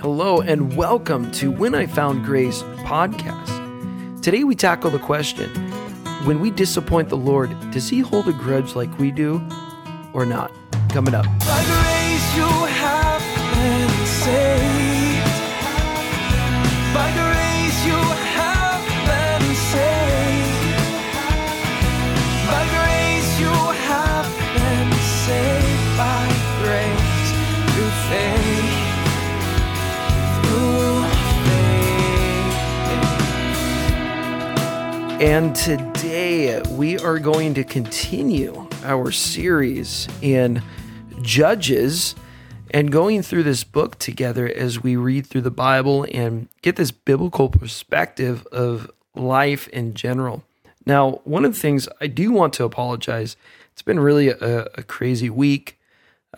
Hello, and welcome to When I Found Grace podcast. Today we tackle the question when we disappoint the Lord, does he hold a grudge like we do or not? Coming up. And today we are going to continue our series in Judges and going through this book together as we read through the Bible and get this biblical perspective of life in general. Now, one of the things I do want to apologize, it's been really a, a crazy week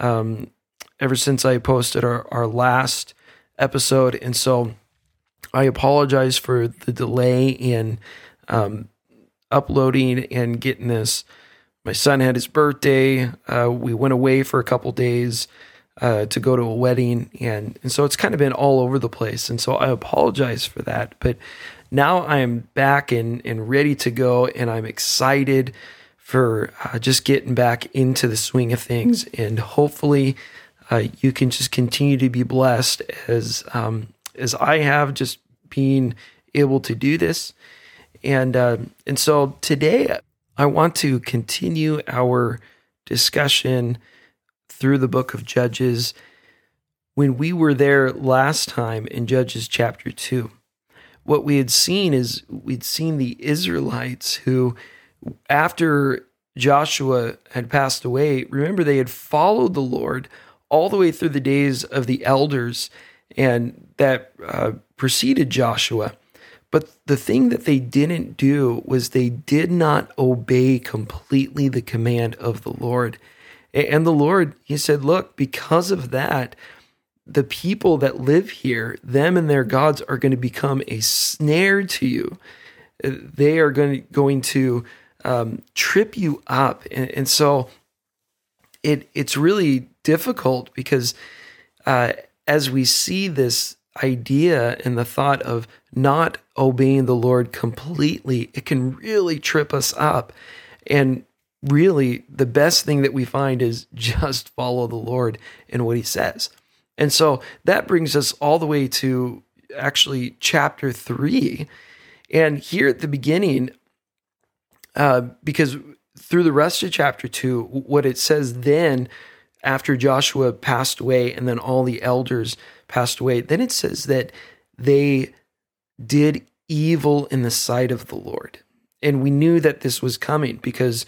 um, ever since I posted our, our last episode. And so I apologize for the delay in um, uploading and getting this. My son had his birthday. Uh, we went away for a couple days uh, to go to a wedding, and and so it's kind of been all over the place. And so I apologize for that. But now I'm back and and ready to go, and I'm excited for uh, just getting back into the swing of things, and hopefully uh, you can just continue to be blessed as um, as I have just being able to do this. And uh, and so today I want to continue our discussion through the book of Judges. When we were there last time in Judges chapter 2, what we had seen is we'd seen the Israelites who, after Joshua had passed away, remember they had followed the Lord all the way through the days of the elders and that uh, preceded Joshua. But the thing that they didn't do was they did not obey completely the command of the Lord. And the Lord, He said, Look, because of that, the people that live here, them and their gods, are going to become a snare to you. They are going to, going to um, trip you up. And, and so it it's really difficult because uh, as we see this idea and the thought of not obeying the Lord completely, it can really trip us up. And really, the best thing that we find is just follow the Lord in what He says. And so that brings us all the way to actually chapter three. And here at the beginning, uh, because through the rest of chapter two, what it says then, after Joshua passed away and then all the elders passed away, then it says that they did evil in the sight of the Lord. And we knew that this was coming because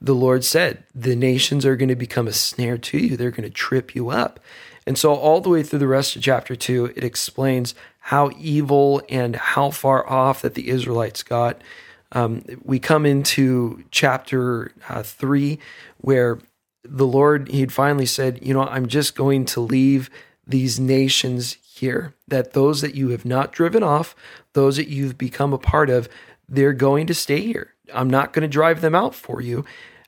the Lord said, the nations are going to become a snare to you. They're going to trip you up. And so, all the way through the rest of chapter two, it explains how evil and how far off that the Israelites got. Um, we come into chapter uh, three, where the Lord, He'd finally said, You know, I'm just going to leave these nations here, that those that you have not driven off, those that you've become a part of, they're going to stay here. I'm not going to drive them out for you.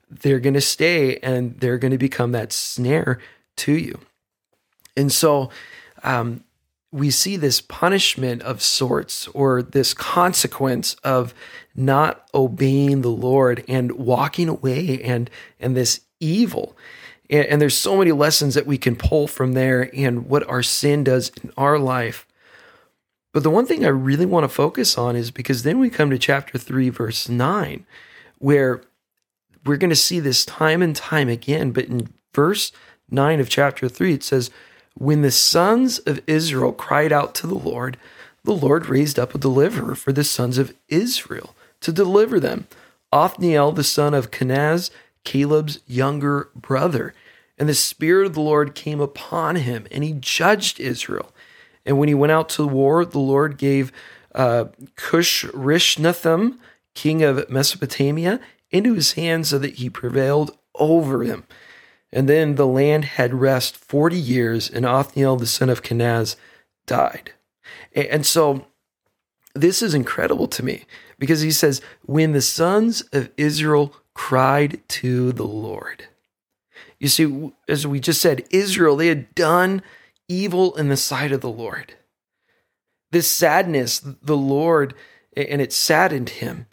They're going to stay and they're going to become that snare to you. And so um, we see this punishment of sorts or this consequence of not obeying the Lord and walking away and and this evil. And, and there's so many lessons that we can pull from there and what our sin does in our life. But the one thing I really want to focus on is because then we come to chapter 3 verse 9 where we're going to see this time and time again, but in verse 9 of chapter 3 it says when the sons of Israel cried out to the Lord, the Lord raised up a deliverer for the sons of Israel to deliver them. Othniel, the son of Kenaz, Caleb's younger brother. And the Spirit of the Lord came upon him, and he judged Israel. And when he went out to war, the Lord gave uh, Cush-Rishathaim, king of Mesopotamia, into his hands so that he prevailed over him. And then the land had rest 40 years, and Othniel, the son of Kenaz, died. And so this is incredible to me because he says, When the sons of Israel cried to the Lord. You see, as we just said, Israel, they had done evil in the sight of the Lord. This sadness, the Lord, and it saddened him,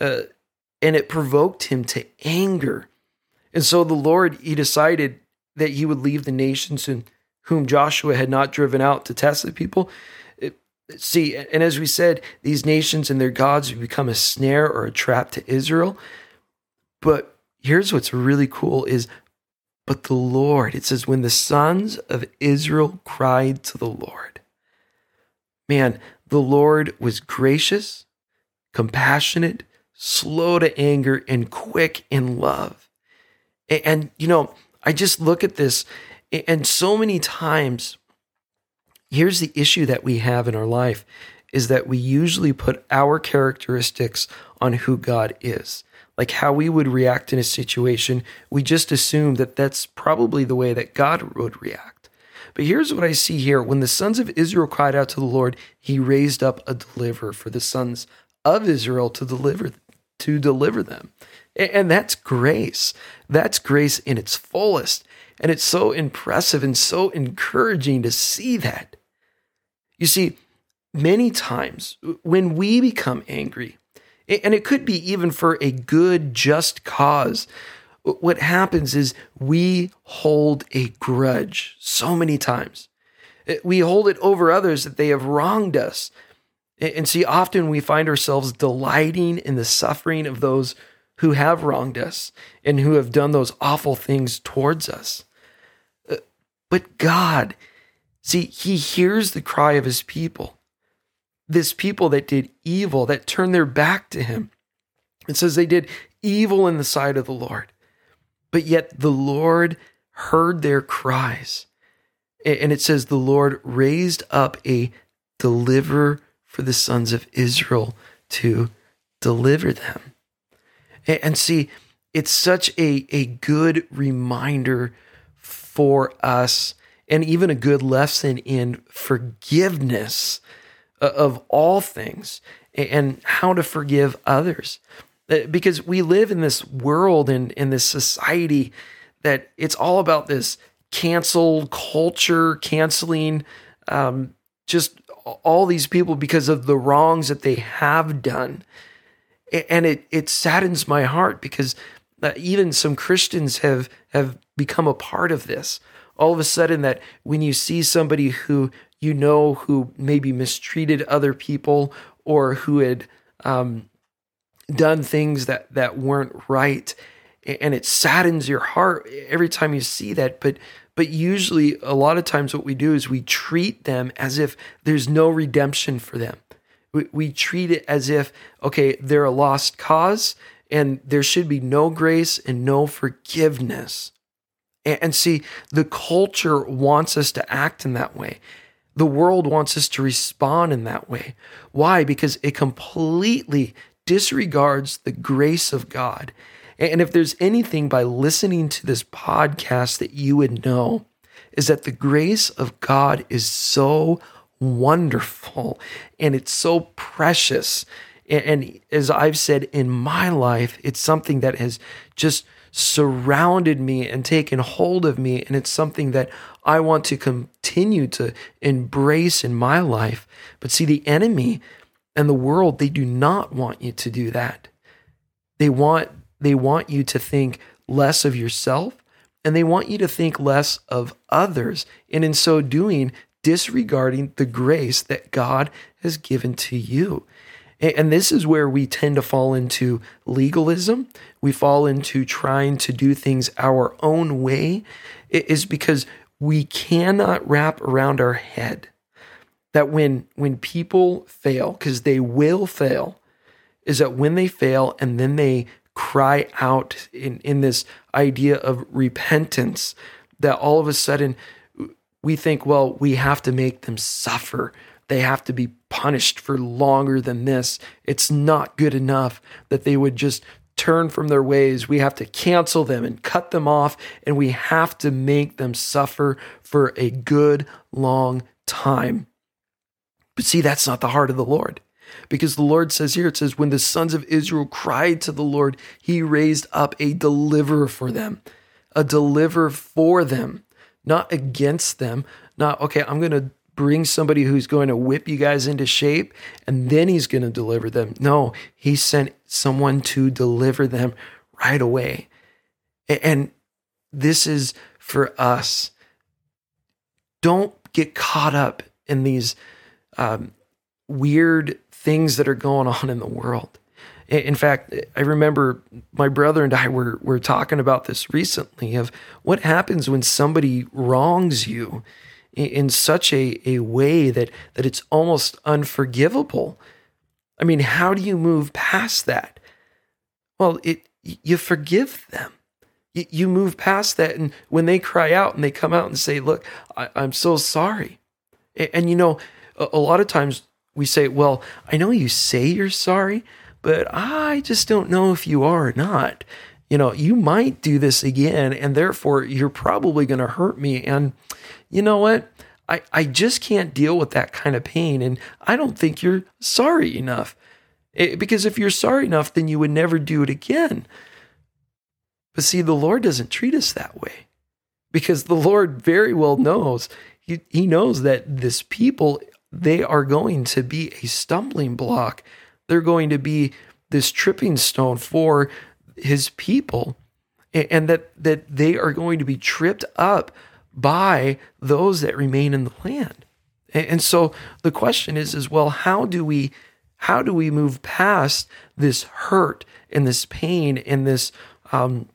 uh, and it provoked him to anger. And so the Lord, he decided that he would leave the nations and whom Joshua had not driven out to test the people. See, and as we said, these nations and their gods have become a snare or a trap to Israel. But here's what's really cool is but the Lord, it says, when the sons of Israel cried to the Lord, man, the Lord was gracious, compassionate, slow to anger, and quick in love. And, and, you know, I just look at this, and so many times, here's the issue that we have in our life is that we usually put our characteristics on who God is like how we would react in a situation, we just assume that that's probably the way that God would react. But here's what I see here. When the sons of Israel cried out to the Lord, he raised up a deliverer for the sons of Israel to deliver to deliver them. And that's grace. That's grace in its fullest. And it's so impressive and so encouraging to see that. You see, many times when we become angry, and it could be even for a good, just cause. What happens is we hold a grudge so many times. We hold it over others that they have wronged us. And see, often we find ourselves delighting in the suffering of those who have wronged us and who have done those awful things towards us. Uh, but God, see, He hears the cry of His people this people that did evil, that turned their back to him. It says they did evil in the sight of the Lord. But yet the Lord heard their cries. And it says the Lord raised up a deliverer for the sons of Israel to deliver them. And see, it's such a, a good reminder for us and even a good lesson in forgiveness of all things and how to forgive others. Uh, because we live in this world and in this society that it's all about this cancel culture, canceling um, just all these people because of the wrongs that they have done. And it, it saddens my heart because uh, even some Christians have, have become a part of this. All of a sudden, that when you see somebody who you know who maybe mistreated other people or who had um, done things that that weren't right. And it saddens your heart every time you see that. But but usually a lot of times what we do is we treat them as if there's no redemption for them. We, we treat it as if okay they're a lost cause and there should be no grace and no forgiveness. And, and see the culture wants us to act in that way the world wants us to respond in that way. Why? Because it completely disregards the grace of God. And if there's anything by listening to this podcast that you would know, is that the grace of God is so wonderful and it's so precious. And as I've said in my life, it's something that has just surrounded me and taken hold of me. And it's something that I want to continue to embrace in my life. But see, the enemy and the world, they do not want you to do that. They want they want you to think less of yourself and they want you to think less of others. And in so doing, disregarding the grace that God has given to you. And this is where we tend to fall into legalism. We fall into trying to do things our own way, it is because we cannot wrap around our head that when when people fail because they will fail is that when they fail and then they cry out in in this idea of repentance that all of a sudden we think well we have to make them suffer they have to be punished for longer than this. It's not good enough that they would just turn from their ways. We have to cancel them and cut them off, and we have to make them suffer for a good long time. But see, that's not the heart of the Lord. Because the Lord says here, it says, when the sons of Israel cried to the Lord, he raised up a deliverer for them, a deliverer for them not against them, not, okay, I'm going to bring somebody who's going to whip you guys into shape and then he's going to deliver them. No, he sent someone to deliver them right away. And this is for us. Don't get caught up in these um, weird things that are going on in the world. In fact, I remember my brother and I were, were talking about this recently of what happens when somebody wrongs you in such a, a way that, that it's almost unforgivable. I mean, how do you move past that? Well, it you forgive them. You, you move past that, and when they cry out and they come out and say, "Look, I, am so sorry," and, and you know, a, a lot of times we say, "Well, I know you say you're sorry, but I just don't know if you are or not." You know, you might do this again, and therefore you're probably going to hurt me. And you know what? I, I just can't deal with that kind of pain. And I don't think you're sorry enough. It, because if you're sorry enough, then you would never do it again. But see, the Lord doesn't treat us that way because the Lord very well knows. He, he knows that this people, they are going to be a stumbling block. They're going to be this tripping stone for his people and, and that, that they are going to be tripped up by those that remain in the land. And so the question is, is well, how do we how do we move past this hurt and this pain and this um,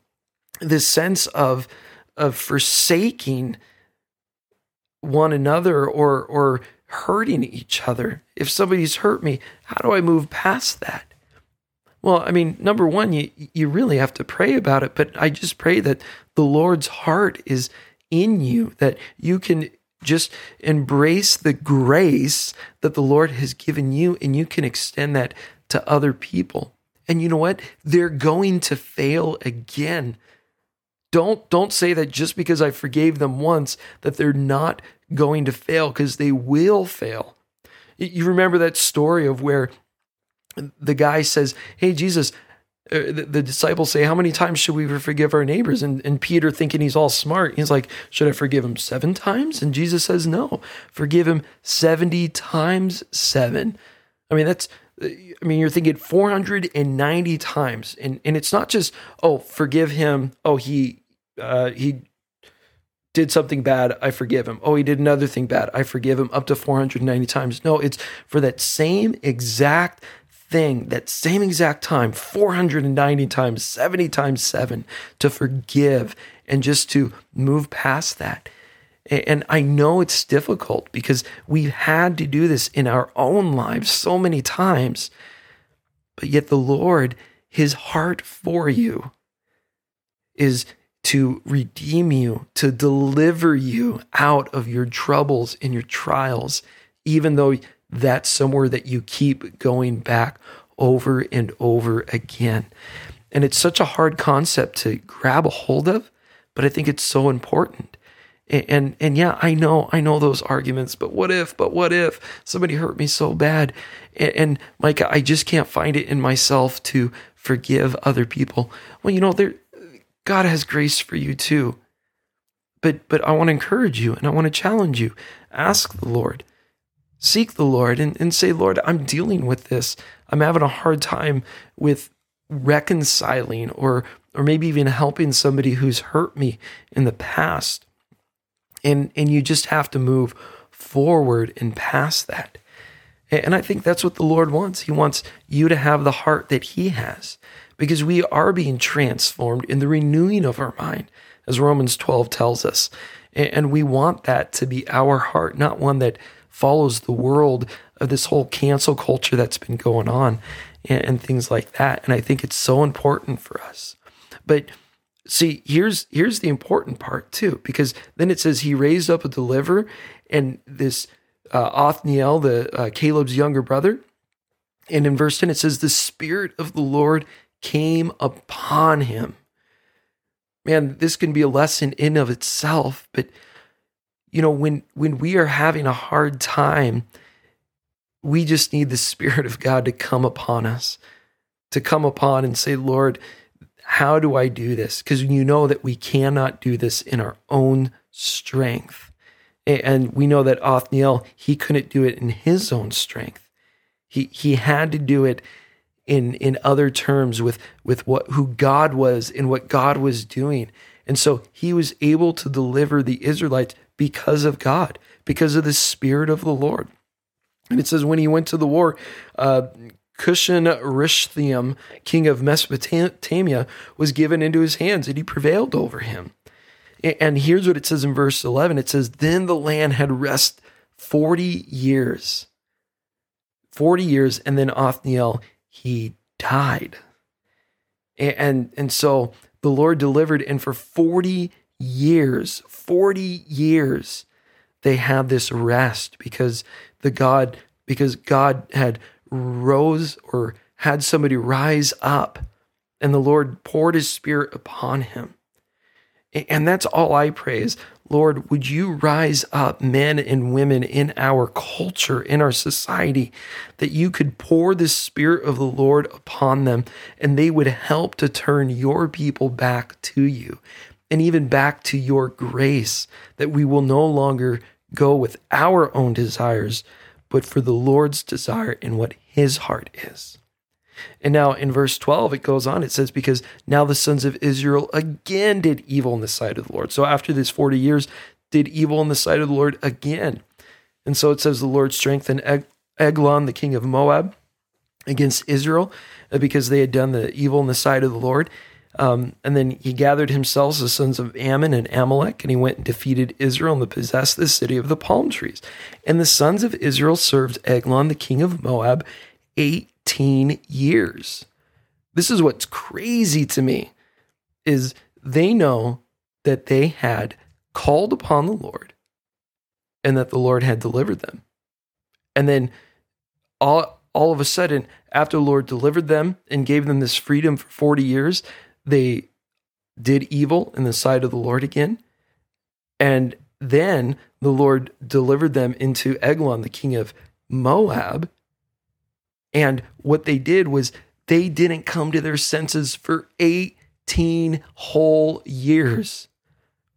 this sense of of forsaking one another or or hurting each other? If somebody's hurt me, how do I move past that? Well, I mean, number one, you you really have to pray about it, but I just pray that the Lord's heart is in you, that you can just embrace the grace that the Lord has given you and you can extend that to other people. And you know what? They're going to fail again. Don't don't say that just because I forgave them once that they're not going to fail because they will fail. You remember that story of where the guy says, "Hey Jesus, the, the, disciples say, How many times should we forgive our neighbors? And, and Peter, thinking he's all smart, he's like, Should I forgive him seven times? And Jesus says, No, forgive him 70 times seven. I mean, that's, I mean, you're thinking 490 times. And, and it's not just, Oh, forgive him. Oh, he, uh, he, did something bad, I forgive him. Oh, he did another thing bad, I forgive him up to 490 times. No, it's for that same exact thing that same exact time 490 times 70 times 7 to forgive and just to move past that and I know it's difficult because we've had to do this in our own lives so many times. But yet, the Lord, His heart for you is to redeem you, to deliver you out of your troubles and your trials, even though that's somewhere that you keep going back over and over again. And it's such a hard concept to grab a hold of, but I think it's so important. And, and and, yeah, I know, I know those arguments, but what if, but what if somebody hurt me so bad? And, and Micah, I just can't find it in myself to forgive other people. Well, you know, there God has grace for you too. But but I want to encourage you and I want to challenge you. Ask the Lord seek the Lord and, and say, Lord, I'm dealing with this. I'm having a hard time with reconciling or or maybe even helping somebody who's hurt me in the past. And and you just have to move forward and past that. And I think that's what the Lord wants. He wants you to have the heart that He has because we are being transformed in the renewing of our mind, as Romans 12 tells us. And we want that to be our heart, not one that follows the world of this whole cancel culture that's been going on and, and things like that. And I think it's so important for us. But see, here's here's the important part too, because then it says he raised up a deliverer, and this uh, Othniel, the uh, Caleb's younger brother, and in verse ten it says the spirit of the Lord came upon him. Man, this can be a lesson in of itself, but you know, when when we are having a hard time, we just need the Spirit of God to come upon us, to come upon and say, Lord, how do I do this? Because you know that we cannot do this in our own strength. And we know that Othniel, he couldn't do it in his own strength. He he had to do it in in other terms with with what who God was and what God was doing. And so he was able to deliver the Israelites because of God, because of the spirit of the Lord. And it says when he went to the war, uh, Cushan Rishathaim, king of Mesopotamia, was given into his hands, and he prevailed over him. And here's what it says in verse 11 it says, Then the land had rest 40 years. 40 years, and then Othniel, he died. And, and so the Lord delivered, and for 40 years, 40 years, they had this rest because the God, because God had rose or had somebody rise up, and the Lord poured his spirit upon him. And that's all I pray is, Lord, would you rise up men and women in our culture, in our society, that you could pour the Spirit of the Lord upon them and they would help to turn your people back to you and even back to your grace, that we will no longer go with our own desires, but for the Lord's desire and what his heart is. And now in verse 12, it goes on. It says, Because now the sons of Israel again did evil in the sight of the Lord. So after this 40 years, did evil in the sight of the Lord again. And so it says, The Lord strengthened Eg- Eglon, the king of Moab, against Israel uh, because they had done the evil in the sight of the Lord. Um, and then he gathered himself the sons of Ammon and Amalek, and he went and defeated Israel and possessed the city of the palm trees. And the sons of Israel served Eglon, the king of Moab, 18 years. This is what's crazy to me is they know that they had called upon the Lord and that the Lord had delivered them. And then all all of a sudden, after the Lord delivered them and gave them this freedom for 40 years, they did evil in the sight of the Lord again. And then the Lord delivered them into Eglon, the king of Moab. And what they did was they didn't come to their senses for 18 whole years.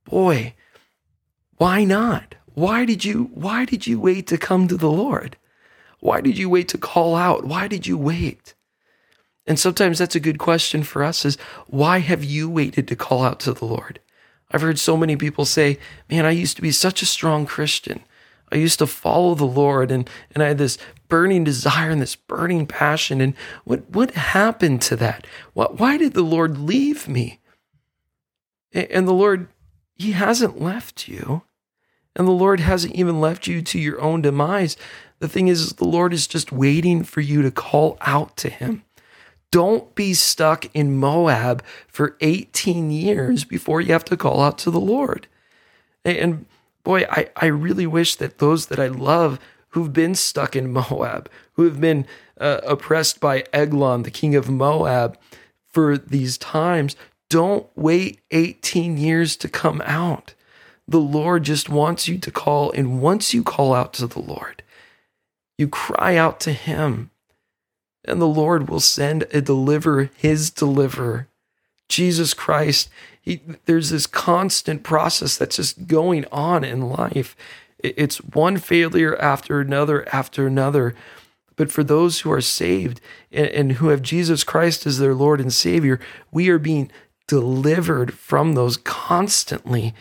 Boy, why not? Why did you why did you wait to come to the Lord? Why did you wait to call out? Why did you wait? And sometimes that's a good question for us is why have you waited to call out to the Lord? I've heard so many people say, "Man, I used to be such a strong Christian. I used to follow the Lord and and I had this burning desire and this burning passion and what what happened to that? What why did the Lord leave me?" And the Lord he hasn't left you. And the Lord hasn't even left you to your own demise. The thing is, the Lord is just waiting for you to call out to him. Don't be stuck in Moab for 18 years before you have to call out to the Lord. And boy, I, I really wish that those that I love who've been stuck in Moab, who have been uh, oppressed by Eglon, the king of Moab, for these times, don't wait 18 years to come out. The Lord just wants you to call. And once you call out to the Lord, you cry out to Him, and the Lord will send a deliverer, His deliverer, Jesus Christ. He, there's this constant process that's just going on in life. It's one failure after another after another. But for those who are saved and, and who have Jesus Christ as their Lord and Savior, we are being delivered from those constantly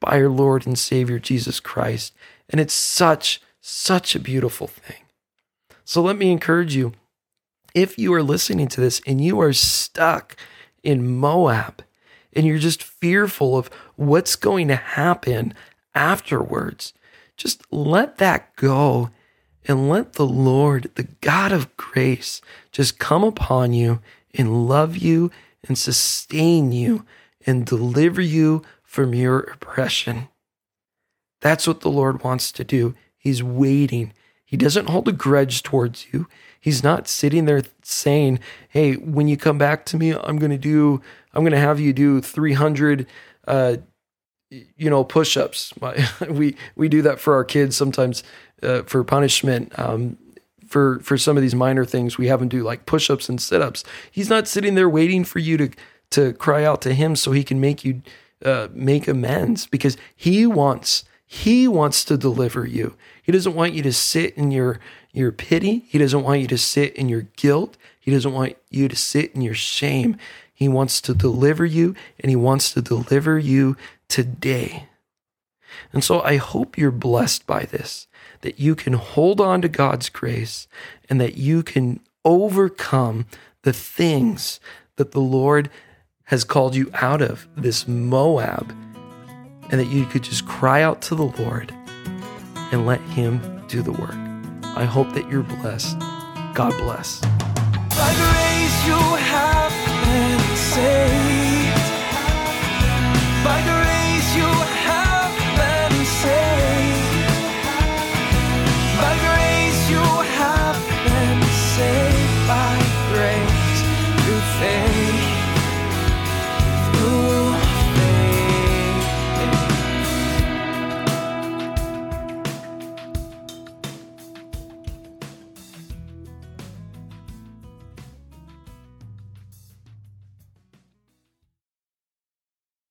by our Lord and Savior Jesus Christ. And it's such, such a beautiful thing. So let me encourage you if you are listening to this and you are stuck in Moab and you're just fearful of what's going to happen afterwards, just let that go and let the Lord, the God of grace, just come upon you and love you and sustain you and deliver you from your oppression. That's what the Lord wants to do. He's waiting. He doesn't hold a grudge towards you. He's not sitting there saying, "Hey, when you come back to me, I'm going to do I'm going to have you do 300 uh you know, push-ups. we we do that for our kids sometimes uh, for punishment. Um, for for some of these minor things, we have them do like push-ups and sit-ups. He's not sitting there waiting for you to to cry out to him so he can make you uh, make amends because He wants He wants to deliver you. He doesn't want you to sit in your your pity. He doesn't want you to sit in your guilt. He doesn't want you to sit in your shame. He wants to deliver you, and He wants to deliver you today. And so I hope you're blessed by this, that you can hold on to God's grace and that you can overcome the things that the Lord has called you out of, this Moab, and that you could just cry out to the Lord and let Him do the work. I hope that you're blessed. God bless. By